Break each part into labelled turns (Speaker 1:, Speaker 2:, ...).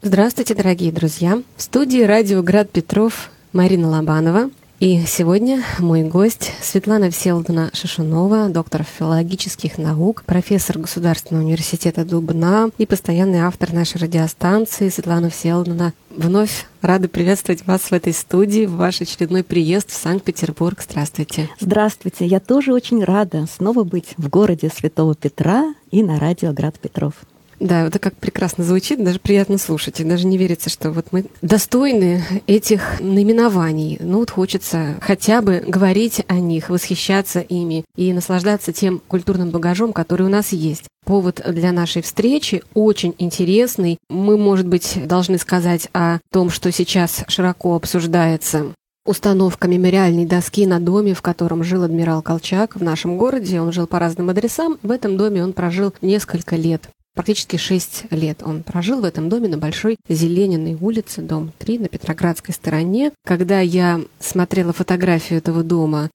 Speaker 1: Здравствуйте, дорогие друзья! В студии радио «Град Петров» Марина Лобанова. И сегодня мой гость Светлана Всеволодовна Шишунова, доктор филологических наук, профессор Государственного университета Дубна и постоянный автор нашей радиостанции Светлана Всеволодовна. Вновь рады приветствовать вас в этой студии, в ваш очередной приезд в Санкт-Петербург. Здравствуйте.
Speaker 2: Здравствуйте. Я тоже очень рада снова быть в городе Святого Петра и на радио «Град Петров».
Speaker 1: Да, это как прекрасно звучит, даже приятно слушать. И даже не верится, что вот мы достойны этих наименований. Ну вот хочется хотя бы говорить о них, восхищаться ими и наслаждаться тем культурным багажом, который у нас есть. Повод для нашей встречи очень интересный. Мы, может быть, должны сказать о том, что сейчас широко обсуждается установка мемориальной доски на доме, в котором жил адмирал Колчак в нашем городе. Он жил по разным адресам. В этом доме он прожил несколько лет. Практически 6 лет он прожил в этом доме на Большой Зелениной улице, дом 3, на Петроградской стороне. Когда я смотрела фотографию этого дома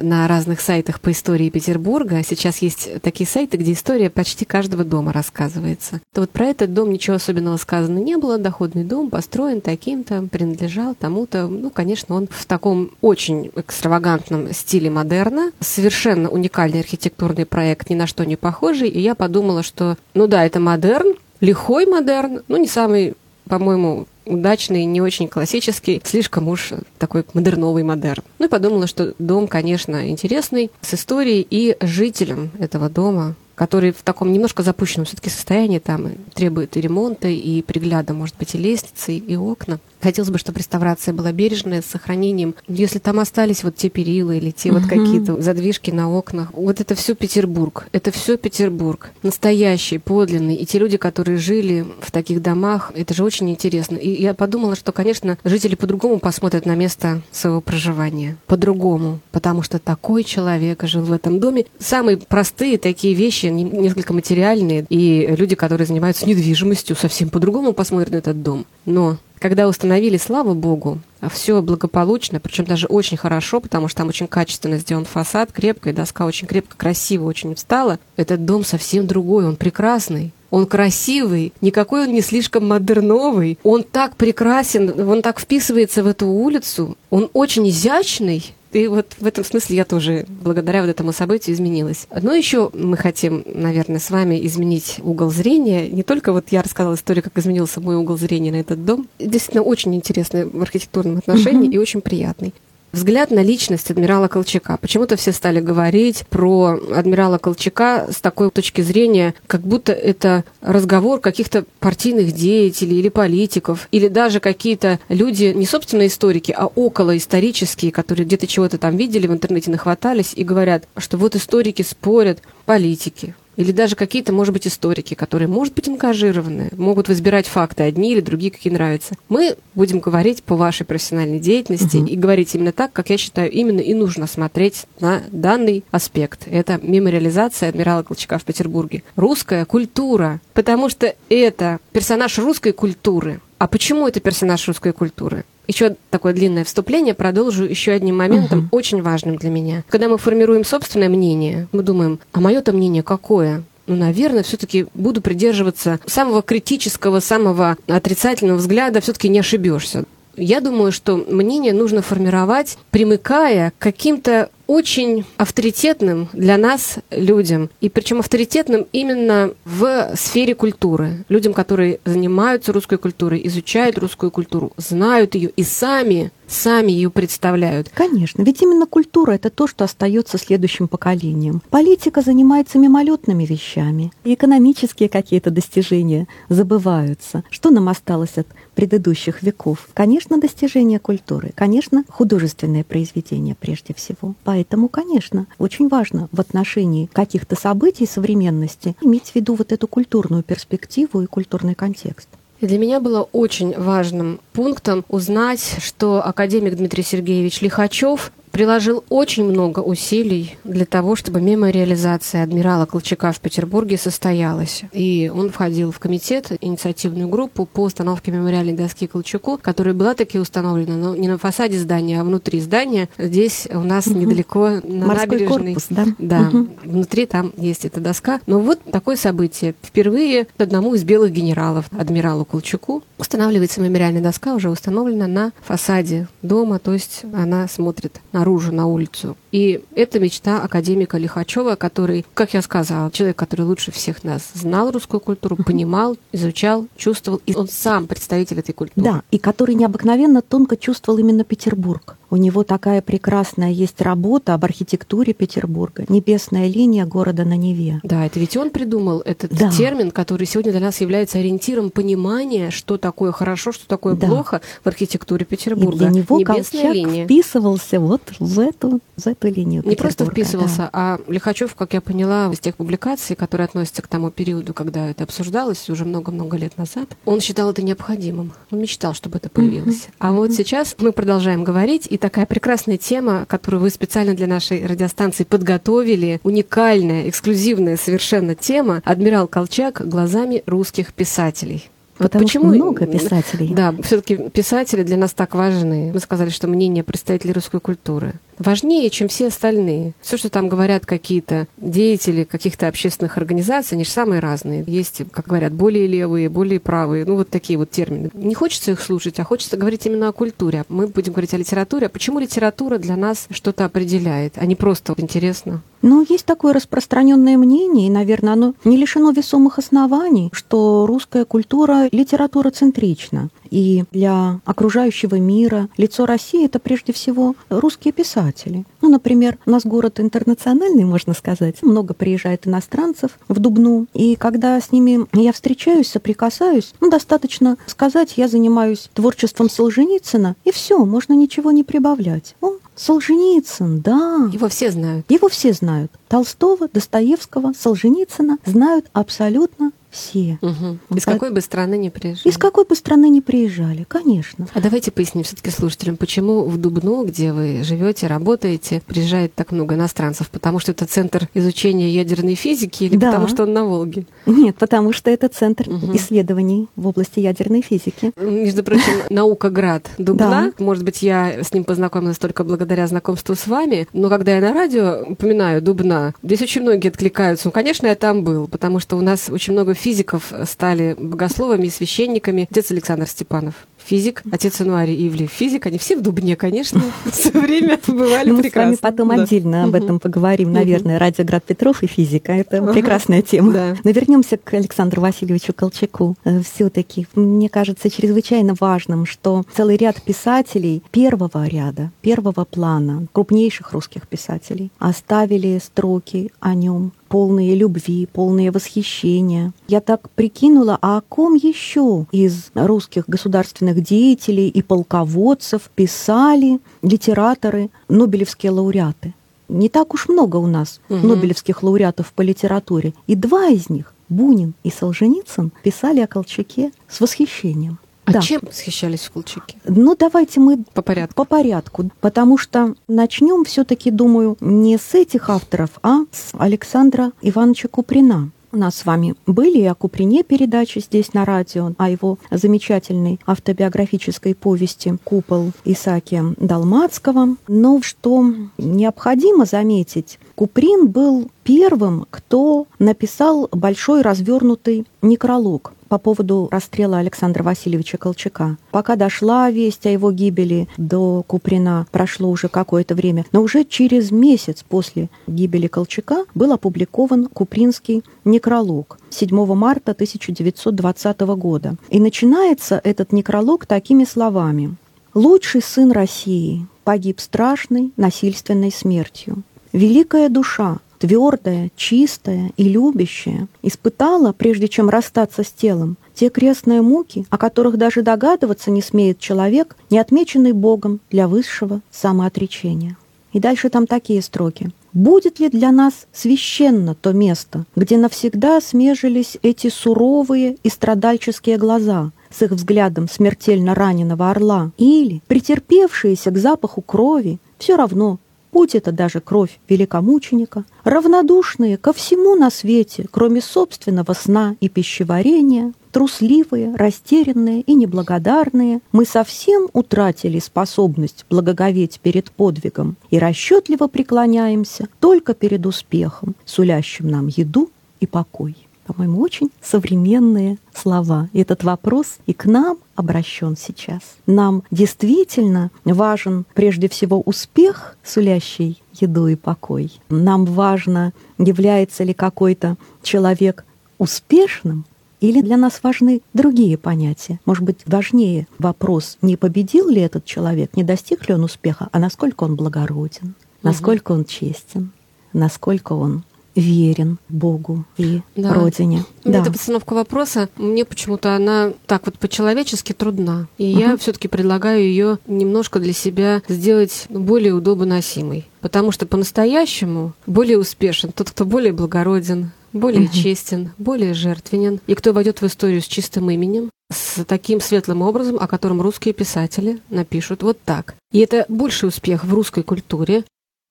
Speaker 1: на разных сайтах по истории Петербурга. Сейчас есть такие сайты, где история почти каждого дома рассказывается. То вот про этот дом ничего особенного сказано не было. Доходный дом построен таким-то, принадлежал тому-то. Ну, конечно, он в таком очень экстравагантном стиле модерна. Совершенно уникальный архитектурный проект, ни на что не похожий. И я подумала, что, ну да, это модерн, лихой модерн, ну не самый по-моему, удачный, не очень классический, слишком уж такой модерновый модерн. Ну и подумала, что дом, конечно, интересный, с историей и жителям этого дома который в таком немножко запущенном все-таки состоянии, там требует и ремонта, и пригляда, может быть, и лестницы, и окна. Хотелось бы, чтобы реставрация была бережная, с сохранением. Если там остались вот те перила или те угу. вот какие-то задвижки на окнах, вот это все Петербург. Это все Петербург. Настоящий, подлинный. И те люди, которые жили в таких домах, это же очень интересно. И я подумала, что, конечно, жители по-другому посмотрят на место своего проживания. По-другому. Потому что такой человек жил в этом доме. Самые простые такие вещи, несколько материальные. И люди, которые занимаются недвижимостью, совсем по-другому посмотрят на этот дом. Но когда установили, слава богу, все благополучно, причем даже очень хорошо, потому что там очень качественно сделан фасад, крепкая доска очень крепко, красиво очень встала. Этот дом совсем другой, он прекрасный. Он красивый, никакой он не слишком модерновый. Он так прекрасен, он так вписывается в эту улицу. Он очень изящный, и вот в этом смысле я тоже благодаря вот этому событию изменилась. Но еще мы хотим, наверное, с вами изменить угол зрения. Не только вот я рассказала историю, как изменился мой угол зрения на этот дом. Действительно, очень интересный в архитектурном отношении mm-hmm. и очень приятный. Взгляд на личность адмирала Колчака. Почему-то все стали говорить про адмирала Колчака с такой точки зрения, как будто это разговор каких-то партийных деятелей или политиков, или даже какие-то люди, не собственно историки, а околоисторические, которые где-то чего-то там видели в интернете, нахватались и говорят, что вот историки спорят, политики, или даже какие-то, может быть, историки, которые, может быть, ангажированы, могут выбирать факты одни или другие, какие нравятся. Мы будем говорить по вашей профессиональной деятельности угу. и говорить именно так, как я считаю, именно и нужно смотреть на данный аспект. Это мемориализация адмирала Колчака в Петербурге. Русская культура, потому что это персонаж русской культуры. А почему это персонаж русской культуры? еще такое длинное вступление, продолжу еще одним моментом, угу. очень важным для меня. Когда мы формируем собственное мнение, мы думаем, а мое-то мнение какое? ну, наверное, все-таки буду придерживаться самого критического, самого отрицательного взгляда, все-таки не ошибешься. Я думаю, что мнение нужно формировать, примыкая к каким-то очень авторитетным для нас людям. И причем авторитетным именно в сфере культуры. Людям, которые занимаются русской культурой, изучают русскую культуру, знают ее и сами сами ее представляют.
Speaker 2: Конечно, ведь именно культура это то, что остается следующим поколением. Политика занимается мимолетными вещами, и экономические какие-то достижения забываются. Что нам осталось от предыдущих веков? Конечно, достижения культуры, конечно, художественное произведение прежде всего. Поэтому конечно, очень важно в отношении каких-то событий современности иметь в виду вот эту культурную перспективу и культурный контекст.
Speaker 1: Для меня было очень важным пунктом узнать, что академик Дмитрий Сергеевич Лихачев приложил очень много усилий для того, чтобы мемориализация адмирала Колчака в Петербурге состоялась. И он входил в комитет, инициативную группу по установке мемориальной доски Колчаку, которая была таки установлена, но не на фасаде здания, а внутри здания. Здесь у нас угу. недалеко на
Speaker 2: Морской
Speaker 1: набережной.
Speaker 2: Корпус, да?
Speaker 1: Да, угу. внутри там есть эта доска. Но вот такое событие. Впервые одному из белых генералов, адмиралу Колчаку, устанавливается мемориальная доска, уже установлена на фасаде дома, то есть она смотрит наружу, на улицу. И это мечта академика Лихачева, который, как я сказала, человек, который лучше всех нас знал русскую культуру, понимал, изучал, чувствовал, и он сам представитель этой культуры.
Speaker 2: Да, и который необыкновенно тонко чувствовал именно Петербург. У него такая прекрасная есть работа об архитектуре Петербурга. Небесная линия города на Неве.
Speaker 1: Да, это ведь он придумал этот да. термин, который сегодня для нас является ориентиром понимания, что такое хорошо, что такое да. плохо в архитектуре Петербурга. И
Speaker 2: для него Небесная Колчак линия. вписывался вот в эту, в эту линию
Speaker 1: Не просто вписывался, да. а Лихачев, как я поняла из тех публикаций, которые относятся к тому периоду, когда это обсуждалось уже много-много лет назад, он считал это необходимым. Он мечтал, чтобы это появилось. Mm-hmm. А вот сейчас мы продолжаем говорить, и такая прекрасная тема, которую вы специально для нашей радиостанции подготовили. Уникальная, эксклюзивная совершенно тема «Адмирал Колчак глазами русских писателей».
Speaker 2: Потому вот почему много писателей.
Speaker 1: Да, все-таки писатели для нас так важны. Мы сказали, что мнение представителей русской культуры важнее, чем все остальные. Все, что там говорят какие-то деятели каких-то общественных организаций, они же самые разные. Есть, как говорят, более левые, более правые, ну вот такие вот термины. Не хочется их слушать, а хочется говорить именно о культуре. Мы будем говорить о литературе. А почему литература для нас что-то определяет, а не просто интересно?
Speaker 2: Ну, есть такое распространенное мнение, и, наверное, оно не лишено весомых оснований, что русская культура литература центрична. И для окружающего мира лицо России это прежде всего русские писатели. Ну, например, у нас город интернациональный, можно сказать. Много приезжает иностранцев в Дубну. И когда с ними я встречаюсь, соприкасаюсь, ну, достаточно сказать, я занимаюсь творчеством Солженицына, и все, можно ничего не прибавлять. Он Солженицын, да.
Speaker 1: Его все знают.
Speaker 2: Его все знают. Толстого, Достоевского, Солженицына знают абсолютно все.
Speaker 1: Угу. Из как... какой бы страны не приезжали?
Speaker 2: Из какой бы страны не приезжали, конечно.
Speaker 1: А давайте поясним все-таки слушателям, почему в Дубну, где вы живете, работаете, приезжает так много иностранцев? Потому что это центр изучения ядерной физики или да. потому что он на Волге?
Speaker 2: Нет, потому что это центр угу. исследований в области ядерной физики.
Speaker 1: Между прочим, наука Град Дубна. Да. Может быть, я с ним познакомилась только благодаря знакомству с вами, но когда я на радио упоминаю Дубна, здесь очень многие откликаются. Ну, конечно, я там был, потому что у нас очень много физиков стали богословами и священниками. Отец Александр Степанов физик, отец Ануарий Ивлев физик. Они все в Дубне, конечно, все время бывали
Speaker 2: Мы с вами потом отдельно об этом поговорим, наверное. Радиоград Петров и физика. Это прекрасная тема. Но вернемся к Александру Васильевичу Колчаку. Э, Все-таки мне кажется чрезвычайно важным, что целый ряд писателей первого ряда, первого плана, крупнейших русских писателей, оставили строки о нем полные любви, полные восхищения. Я так прикинула, а о ком еще из русских государственных деятелей и полководцев писали литераторы, нобелевские лауреаты? Не так уж много у нас угу. нобелевских лауреатов по литературе. И два из них, Бунин и Солженицын, писали о Колчаке с восхищением.
Speaker 1: А да. чем восхищались в Колчаке?
Speaker 2: Ну, давайте мы
Speaker 1: по порядку.
Speaker 2: По порядку. Потому что начнем все-таки, думаю, не с этих авторов, а с Александра Ивановича Куприна. Нас с вами были и о Куприне передачи здесь на радио, о его замечательной автобиографической повести «Купол» Исаакия Далмацкого. Но что необходимо заметить, Куприн был первым, кто написал большой развернутый некролог по поводу расстрела Александра Васильевича Колчака. Пока дошла весть о его гибели до Куприна, прошло уже какое-то время, но уже через месяц после гибели Колчака был опубликован Купринский некролог 7 марта 1920 года. И начинается этот некролог такими словами. «Лучший сын России погиб страшной насильственной смертью. Великая душа, твердая, чистая и любящая, испытала, прежде чем расстаться с телом, те крестные муки, о которых даже догадываться не смеет человек, не отмеченный Богом для высшего самоотречения. И дальше там такие строки. «Будет ли для нас священно то место, где навсегда смежились эти суровые и страдальческие глаза, с их взглядом смертельно раненого орла, или, претерпевшиеся к запаху крови, все равно будь это даже кровь великомученика, равнодушные ко всему на свете, кроме собственного сна и пищеварения, трусливые, растерянные и неблагодарные, мы совсем утратили способность благоговеть перед подвигом и расчетливо преклоняемся только перед успехом, сулящим нам еду и покой по-моему, очень современные слова. И этот вопрос и к нам обращен сейчас. Нам действительно важен прежде всего успех, сулящий еду и покой. Нам важно, является ли какой-то человек успешным, или для нас важны другие понятия? Может быть, важнее вопрос, не победил ли этот человек, не достиг ли он успеха, а насколько он благороден, насколько он честен, насколько он верен Богу и да. Родине.
Speaker 1: Да. Эта постановка вопроса, мне почему-то она так вот по-человечески трудна. И угу. я все-таки предлагаю ее немножко для себя сделать более удобоносимой. Потому что по-настоящему более успешен тот, кто более благороден, более угу. честен, более жертвенен, и кто войдет в историю с чистым именем, с таким светлым образом, о котором русские писатели напишут вот так. И это больший успех в русской культуре,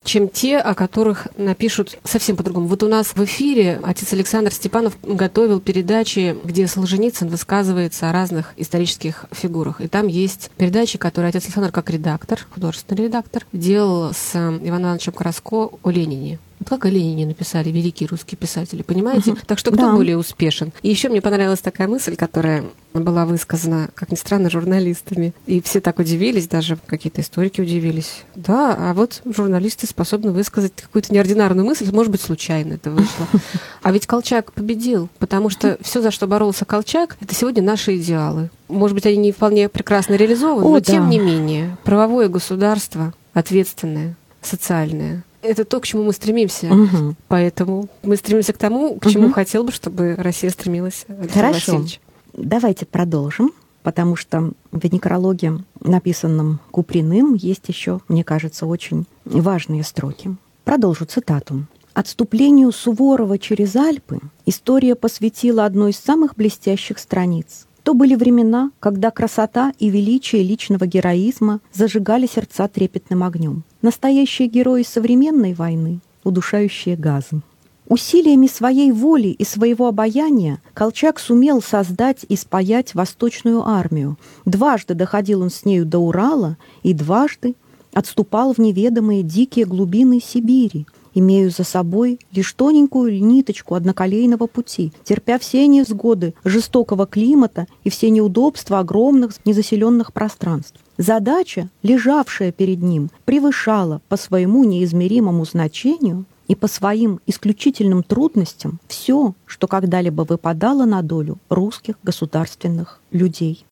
Speaker 1: чем те, о которых напишут совсем по-другому. Вот у нас в эфире отец Александр Степанов готовил передачи, где Солженицын высказывается о разных исторических фигурах. И там есть передачи, которые отец Александр как редактор, художественный редактор, делал с Иваном Ивановичем Краско о Ленине. Вот как о Ленине написали великие русские писатели, понимаете? Угу. Так что кто да. более успешен? И еще мне понравилась такая мысль, которая была высказана, как ни странно, журналистами. И все так удивились, даже какие-то историки удивились. Да, а вот журналисты способны высказать какую-то неординарную мысль, может быть, случайно это вышло. А ведь Колчак победил, потому что все, за что боролся Колчак, это сегодня наши идеалы. Может быть, они не вполне прекрасно реализованы, О, но да. тем не менее, правовое государство ответственное, социальное, это то, к чему мы стремимся. Угу. Поэтому мы стремимся к тому, к чему угу. хотел бы, чтобы Россия стремилась.
Speaker 2: Александр Хорошо. Васильевич. Давайте продолжим, потому что в некрологе, написанном Куприным, есть еще, мне кажется, очень важные строки. Продолжу цитату. Отступлению Суворова через Альпы история посвятила одной из самых блестящих страниц. То были времена, когда красота и величие личного героизма зажигали сердца трепетным огнем. Настоящие герои современной войны, удушающие газом. Усилиями своей воли и своего обаяния Колчак сумел создать и спаять Восточную армию. Дважды доходил он с нею до Урала и дважды отступал в неведомые дикие глубины Сибири, имею за собой лишь тоненькую ниточку одноколейного пути, терпя все невзгоды жестокого климата и все неудобства огромных незаселенных пространств. Задача, лежавшая перед ним, превышала по своему неизмеримому значению и по своим исключительным трудностям все, что когда-либо выпадало на долю русских государственных людей.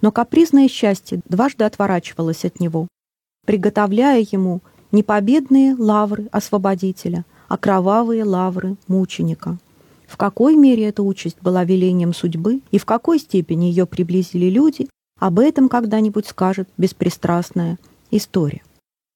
Speaker 2: Но капризное счастье дважды отворачивалось от него, приготовляя ему не победные лавры освободителя, а кровавые лавры мученика. В какой мере эта участь была велением судьбы и в какой степени ее приблизили люди, об этом когда-нибудь скажет беспристрастная история.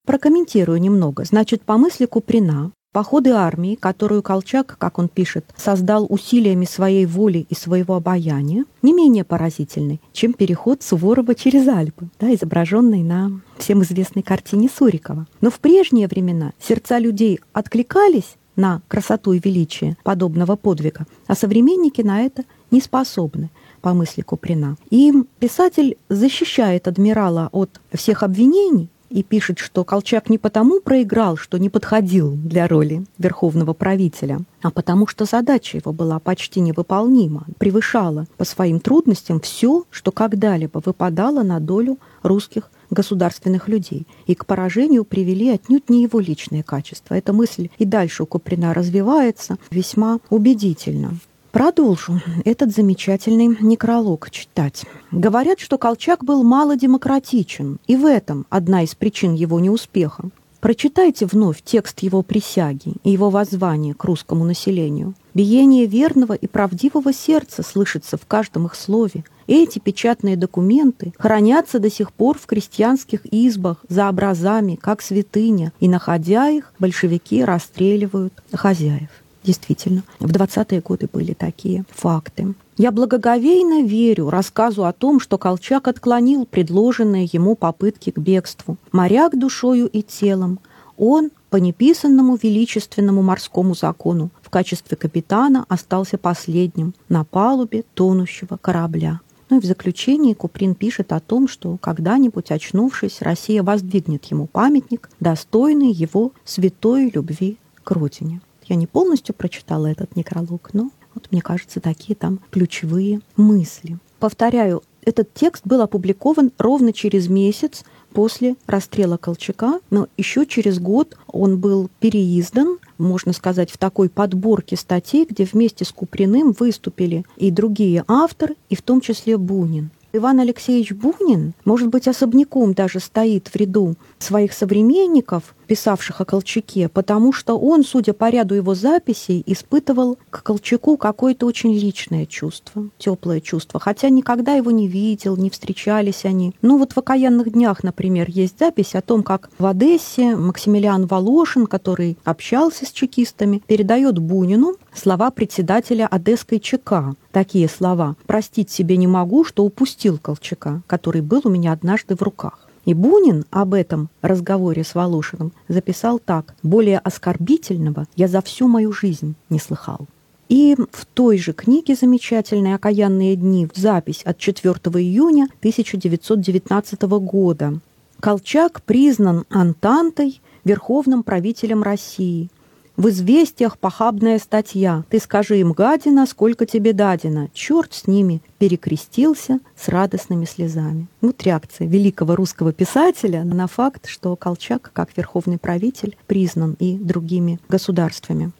Speaker 2: Прокомментирую немного. Значит, по мысли Куприна, Походы армии, которую Колчак, как он пишет, создал усилиями своей воли и своего обаяния, не менее поразительны, чем переход Суворова через Альпы, да, изображенный на всем известной картине Сурикова. Но в прежние времена сердца людей откликались на красоту и величие подобного подвига, а современники на это не способны по мысли Куприна. И писатель защищает адмирала от всех обвинений, и пишет, что Колчак не потому проиграл, что не подходил для роли верховного правителя, а потому что задача его была почти невыполнима, превышала по своим трудностям все, что когда-либо выпадало на долю русских государственных людей. И к поражению привели отнюдь не его личные качества. Эта мысль и дальше у Куприна развивается весьма убедительно. Продолжу этот замечательный некролог читать. Говорят, что Колчак был мало демократичен, и в этом одна из причин его неуспеха. Прочитайте вновь текст его присяги и его воззвания к русскому населению. Биение верного и правдивого сердца слышится в каждом их слове. Эти печатные документы хранятся до сих пор в крестьянских избах за образами, как святыня, и, находя их, большевики расстреливают хозяев. Действительно, в 20-е годы были такие факты. Я благоговейно верю рассказу о том, что Колчак отклонил предложенные ему попытки к бегству. Моряк душою и телом, Он по неписанному величественному морскому закону в качестве капитана остался последним на палубе тонущего корабля. Ну и в заключении Куприн пишет о том, что когда-нибудь, очнувшись, Россия воздвигнет ему памятник, достойный его святой любви к родине. Я не полностью прочитала этот некролог, но вот мне кажется, такие там ключевые мысли. Повторяю, этот текст был опубликован ровно через месяц после расстрела Колчака, но еще через год он был переиздан, можно сказать, в такой подборке статей, где вместе с Куприным выступили и другие авторы, и в том числе Бунин. Иван Алексеевич Бунин, может быть, особняком даже стоит в ряду своих современников, писавших о Колчаке, потому что он, судя по ряду его записей, испытывал к Колчаку какое-то очень личное чувство, теплое чувство, хотя никогда его не видел, не встречались они. Ну вот в «Окаянных днях», например, есть запись о том, как в Одессе Максимилиан Волошин, который общался с чекистами, передает Бунину слова председателя Одесской ЧК. Такие слова «Простить себе не могу, что упустил Колчака, который был у меня однажды в руках». И Бунин об этом разговоре с Волошиным записал так «Более оскорбительного я за всю мою жизнь не слыхал». И в той же книге замечательной «Окаянные дни» запись от 4 июня 1919 года. Колчак признан Антантой верховным правителем России – в известиях похабная статья. Ты скажи им, гадина, сколько тебе дадено. Черт с ними. Перекрестился с радостными слезами. Вот реакция великого русского писателя на факт, что Колчак, как верховный правитель, признан и другими государствами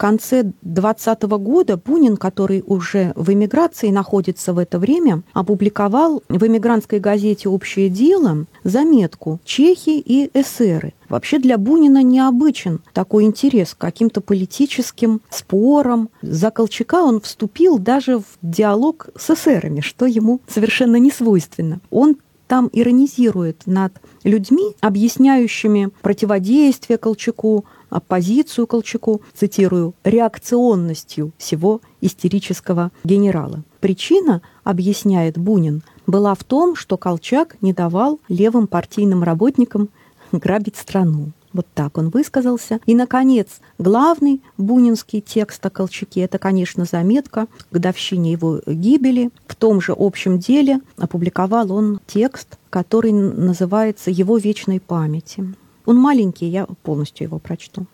Speaker 2: конце 20 года Бунин, который уже в эмиграции находится в это время, опубликовал в эмигрантской газете «Общее дело» заметку «Чехи и эсеры». Вообще для Бунина необычен такой интерес к каким-то политическим спорам. За Колчака он вступил даже в диалог с эсерами, что ему совершенно не свойственно. Он там иронизирует над людьми, объясняющими противодействие Колчаку, оппозицию Колчаку, цитирую, реакционностью всего истерического генерала. Причина, объясняет Бунин, была в том, что Колчак не давал левым партийным работникам грабить страну. Вот так он высказался. И, наконец, главный бунинский текст о Колчаке – это, конечно, заметка к годовщине его гибели. В том же общем деле опубликовал он текст, который называется «Его вечной памяти». Он маленький, я полностью его прочту.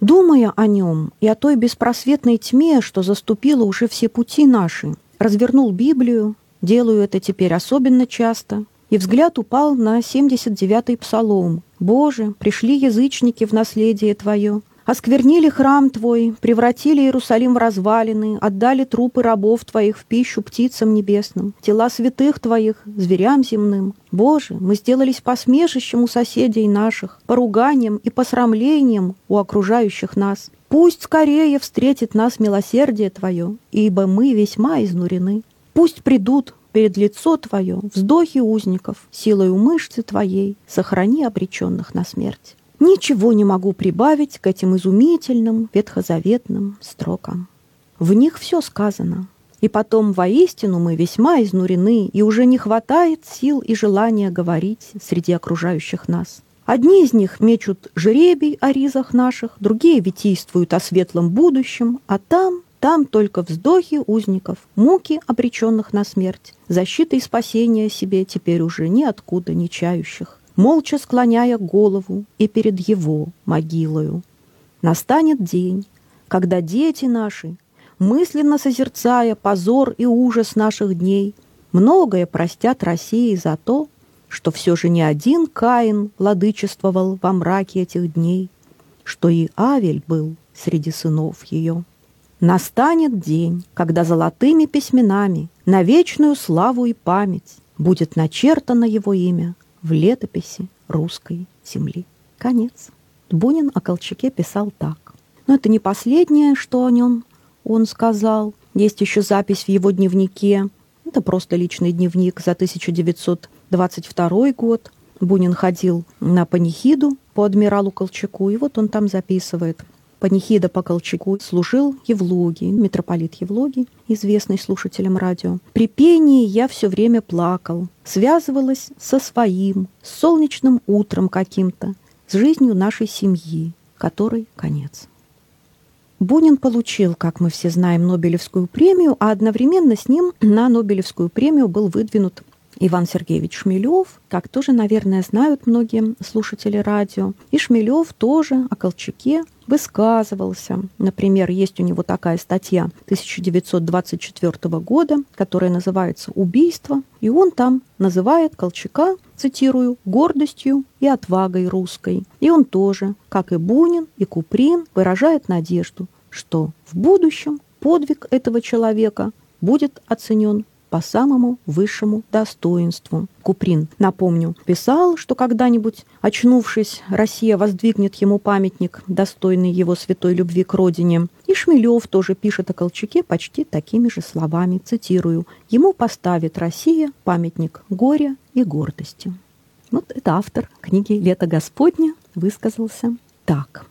Speaker 2: Думая о нем и о той беспросветной тьме, что заступила уже все пути наши, развернул Библию, делаю это теперь особенно часто, и взгляд упал на 79-й псалом. «Боже, пришли язычники в наследие Твое, Осквернили храм Твой, превратили Иерусалим в развалины, отдали трупы рабов Твоих в пищу птицам небесным, тела святых Твоих зверям земным. Боже, мы сделались посмешищем у соседей наших, поруганием и посрамлением у окружающих нас. Пусть скорее встретит нас милосердие Твое, ибо мы весьма изнурены. Пусть придут перед лицо Твое вздохи узников, силою мышцы Твоей сохрани обреченных на смерть. Ничего не могу прибавить к этим изумительным ветхозаветным строкам. В них все сказано. И потом воистину мы весьма изнурены, и уже не хватает сил и желания говорить среди окружающих нас. Одни из них мечут жребий о ризах наших, другие витийствуют о светлом будущем, а там, там только вздохи узников, муки обреченных на смерть, защиты и спасения себе теперь уже ниоткуда не чающих молча склоняя голову и перед его могилою. Настанет день, когда дети наши, мысленно созерцая позор и ужас наших дней, многое простят России за то, что все же не один Каин владычествовал во мраке этих дней, что и Авель был среди сынов ее. Настанет день, когда золотыми письменами на вечную славу и память будет начертано его имя в летописи русской земли. Конец. Бунин о Колчаке писал так. Но это не последнее, что о нем он сказал. Есть еще запись в его дневнике. Это просто личный дневник за 1922 год. Бунин ходил на панихиду по адмиралу Колчаку, и вот он там записывает – панихида по Колчаку служил Евлогий, митрополит Евлогий, известный слушателям радио. При пении я все время плакал, связывалась со своим, с солнечным утром каким-то, с жизнью нашей семьи, которой конец. Бунин получил, как мы все знаем, Нобелевскую премию, а одновременно с ним на Нобелевскую премию был выдвинут Иван Сергеевич Шмелев, как тоже, наверное, знают многие слушатели радио. И Шмелев тоже о Колчаке высказывался. Например, есть у него такая статья 1924 года, которая называется «Убийство», и он там называет Колчака, цитирую, «гордостью и отвагой русской». И он тоже, как и Бунин и Куприн, выражает надежду, что в будущем подвиг этого человека будет оценен по самому высшему достоинству. Куприн, напомню, писал, что когда-нибудь, очнувшись, Россия воздвигнет ему памятник, достойный его святой любви к родине. И Шмелев тоже пишет о Колчаке почти такими же словами, цитирую, «Ему поставит Россия памятник горя и гордости». Вот это автор книги «Лето Господня» высказался так.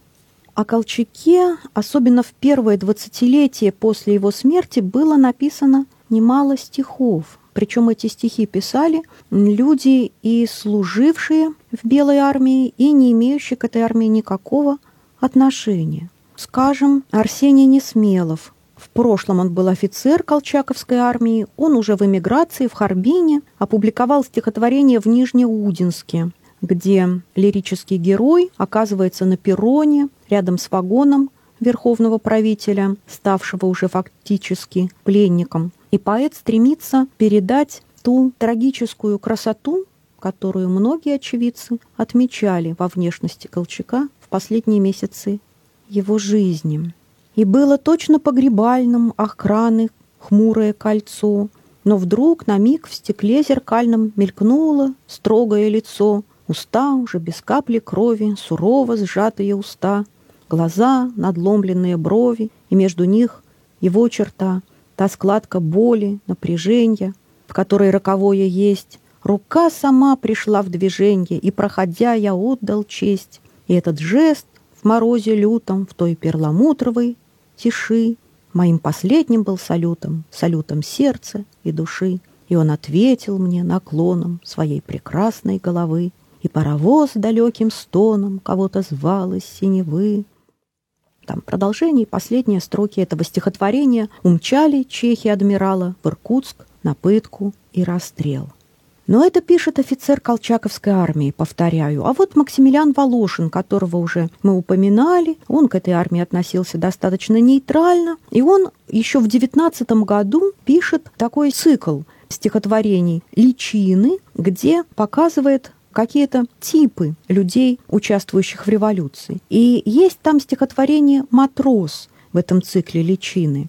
Speaker 2: О Колчаке, особенно в первое двадцатилетие после его смерти, было написано – немало стихов. Причем эти стихи писали люди и служившие в Белой армии, и не имеющие к этой армии никакого отношения. Скажем, Арсений Несмелов. В прошлом он был офицер Колчаковской армии, он уже в эмиграции в Харбине опубликовал стихотворение в Нижнеудинске, где лирический герой оказывается на перроне рядом с вагоном верховного правителя, ставшего уже фактически пленником. И поэт стремится передать ту трагическую красоту, которую многие очевидцы отмечали во внешности Колчака в последние месяцы его жизни. И было точно погребальным охраны хмурое кольцо, но вдруг на миг в стекле зеркальном мелькнуло строгое лицо, уста уже без капли крови, сурово сжатые уста, глаза, надломленные брови, и между них его черта — та складка боли, напряжения, в которой роковое есть. Рука сама пришла в движение, и, проходя, я отдал честь. И этот жест в морозе лютом, в той перламутровой тиши, моим последним был салютом, салютом сердца и души. И он ответил мне наклоном своей прекрасной головы, и паровоз далеким стоном кого-то звал из синевы. Там продолжение последние строки этого стихотворения умчали чехи адмирала в Иркутск на пытку и расстрел. Но это пишет офицер Колчаковской армии, повторяю. А вот Максимилиан Волошин, которого уже мы упоминали, он к этой армии относился достаточно нейтрально, и он еще в девятнадцатом году пишет такой цикл стихотворений «Личины», где показывает какие-то типы людей, участвующих в революции. И есть там стихотворение «Матрос» в этом цикле «Личины».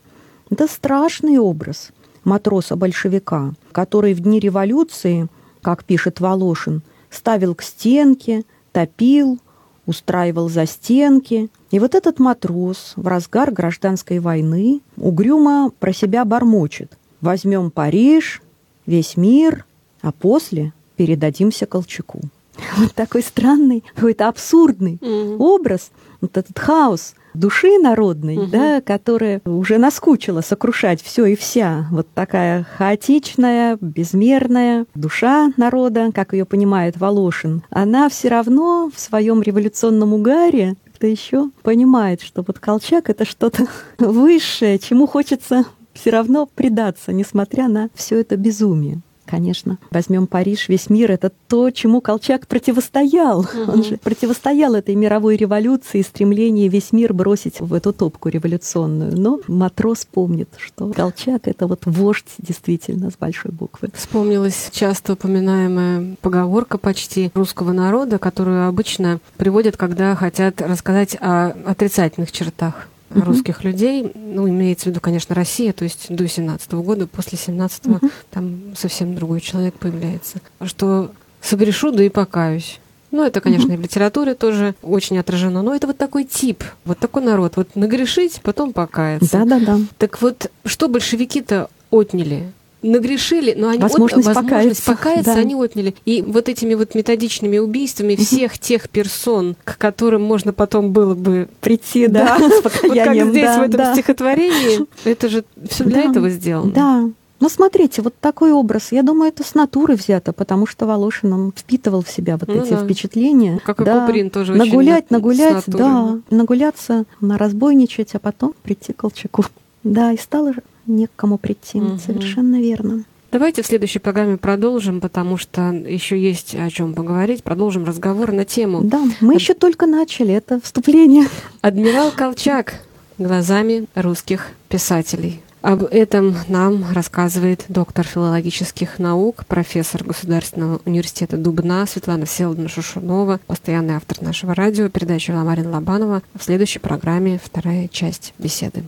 Speaker 2: Это страшный образ матроса-большевика, который в дни революции, как пишет Волошин, ставил к стенке, топил, устраивал за стенки. И вот этот матрос в разгар гражданской войны угрюмо про себя бормочет. «Возьмем Париж, весь мир, а после передадимся Колчаку. Вот такой странный, какой-то абсурдный mm-hmm. образ, вот этот хаос души народной, mm-hmm. да, которая уже наскучила сокрушать все и вся. Вот такая хаотичная, безмерная душа народа, как ее понимает Волошин, она все равно в своем революционном угаре как-то еще понимает, что вот Колчак это что-то высшее, чему хочется все равно предаться, несмотря на все это безумие конечно. Возьмем Париж, весь мир — это то, чему Колчак противостоял. Угу. Он же противостоял этой мировой революции, стремлении весь мир бросить в эту топку революционную. Но матрос помнит, что Колчак — это вот вождь действительно с большой буквы.
Speaker 1: Вспомнилась часто упоминаемая поговорка почти русского народа, которую обычно приводят, когда хотят рассказать о отрицательных чертах uh-huh. русских людей. Ну, имеется в виду, конечно, Россия, то есть до 17 года, после 17 uh-huh. там совсем другой человек появляется. Что согрешу, да и покаюсь. Ну, это, конечно, uh-huh. и в литературе тоже очень отражено. Но это вот такой тип, вот такой народ. Вот нагрешить, потом покаяться.
Speaker 2: Да-да-да.
Speaker 1: Так вот, что большевики-то отняли? Нагрешили, но они
Speaker 2: возможность, от, возможность покаяться,
Speaker 1: покаяться да. они отняли. И вот этими вот методичными убийствами всех тех персон, к которым можно потом было бы
Speaker 2: прийти, да,
Speaker 1: да с покаянием. Вот как здесь да, в этом да. стихотворении, это же все для да, этого сделано.
Speaker 2: Да, Ну, смотрите, вот такой образ, я думаю, это с натуры взято, потому что Волошин он впитывал в себя вот
Speaker 1: Ну
Speaker 2: эти
Speaker 1: да.
Speaker 2: впечатления.
Speaker 1: Как и
Speaker 2: да.
Speaker 1: Куприн тоже очень
Speaker 2: Нагулять,
Speaker 1: на-
Speaker 2: нагулять, да, нагуляться, наразбойничать, а потом прийти к Колчаку. Да, и стало же не к кому прийти,
Speaker 1: Мгм.
Speaker 2: совершенно верно.
Speaker 1: Давайте в следующей программе продолжим, потому что еще есть о чем поговорить. Продолжим разговор на тему
Speaker 2: Да, мы еще только начали это вступление.
Speaker 1: «Адмирал Колчак. Глазами русских писателей». Об этом нам рассказывает доктор филологических наук, профессор Государственного университета Дубна Светлана Всеволодовна Шушунова, постоянный автор нашего радио, передачи Ламарина Лобанова. В следующей программе вторая часть беседы.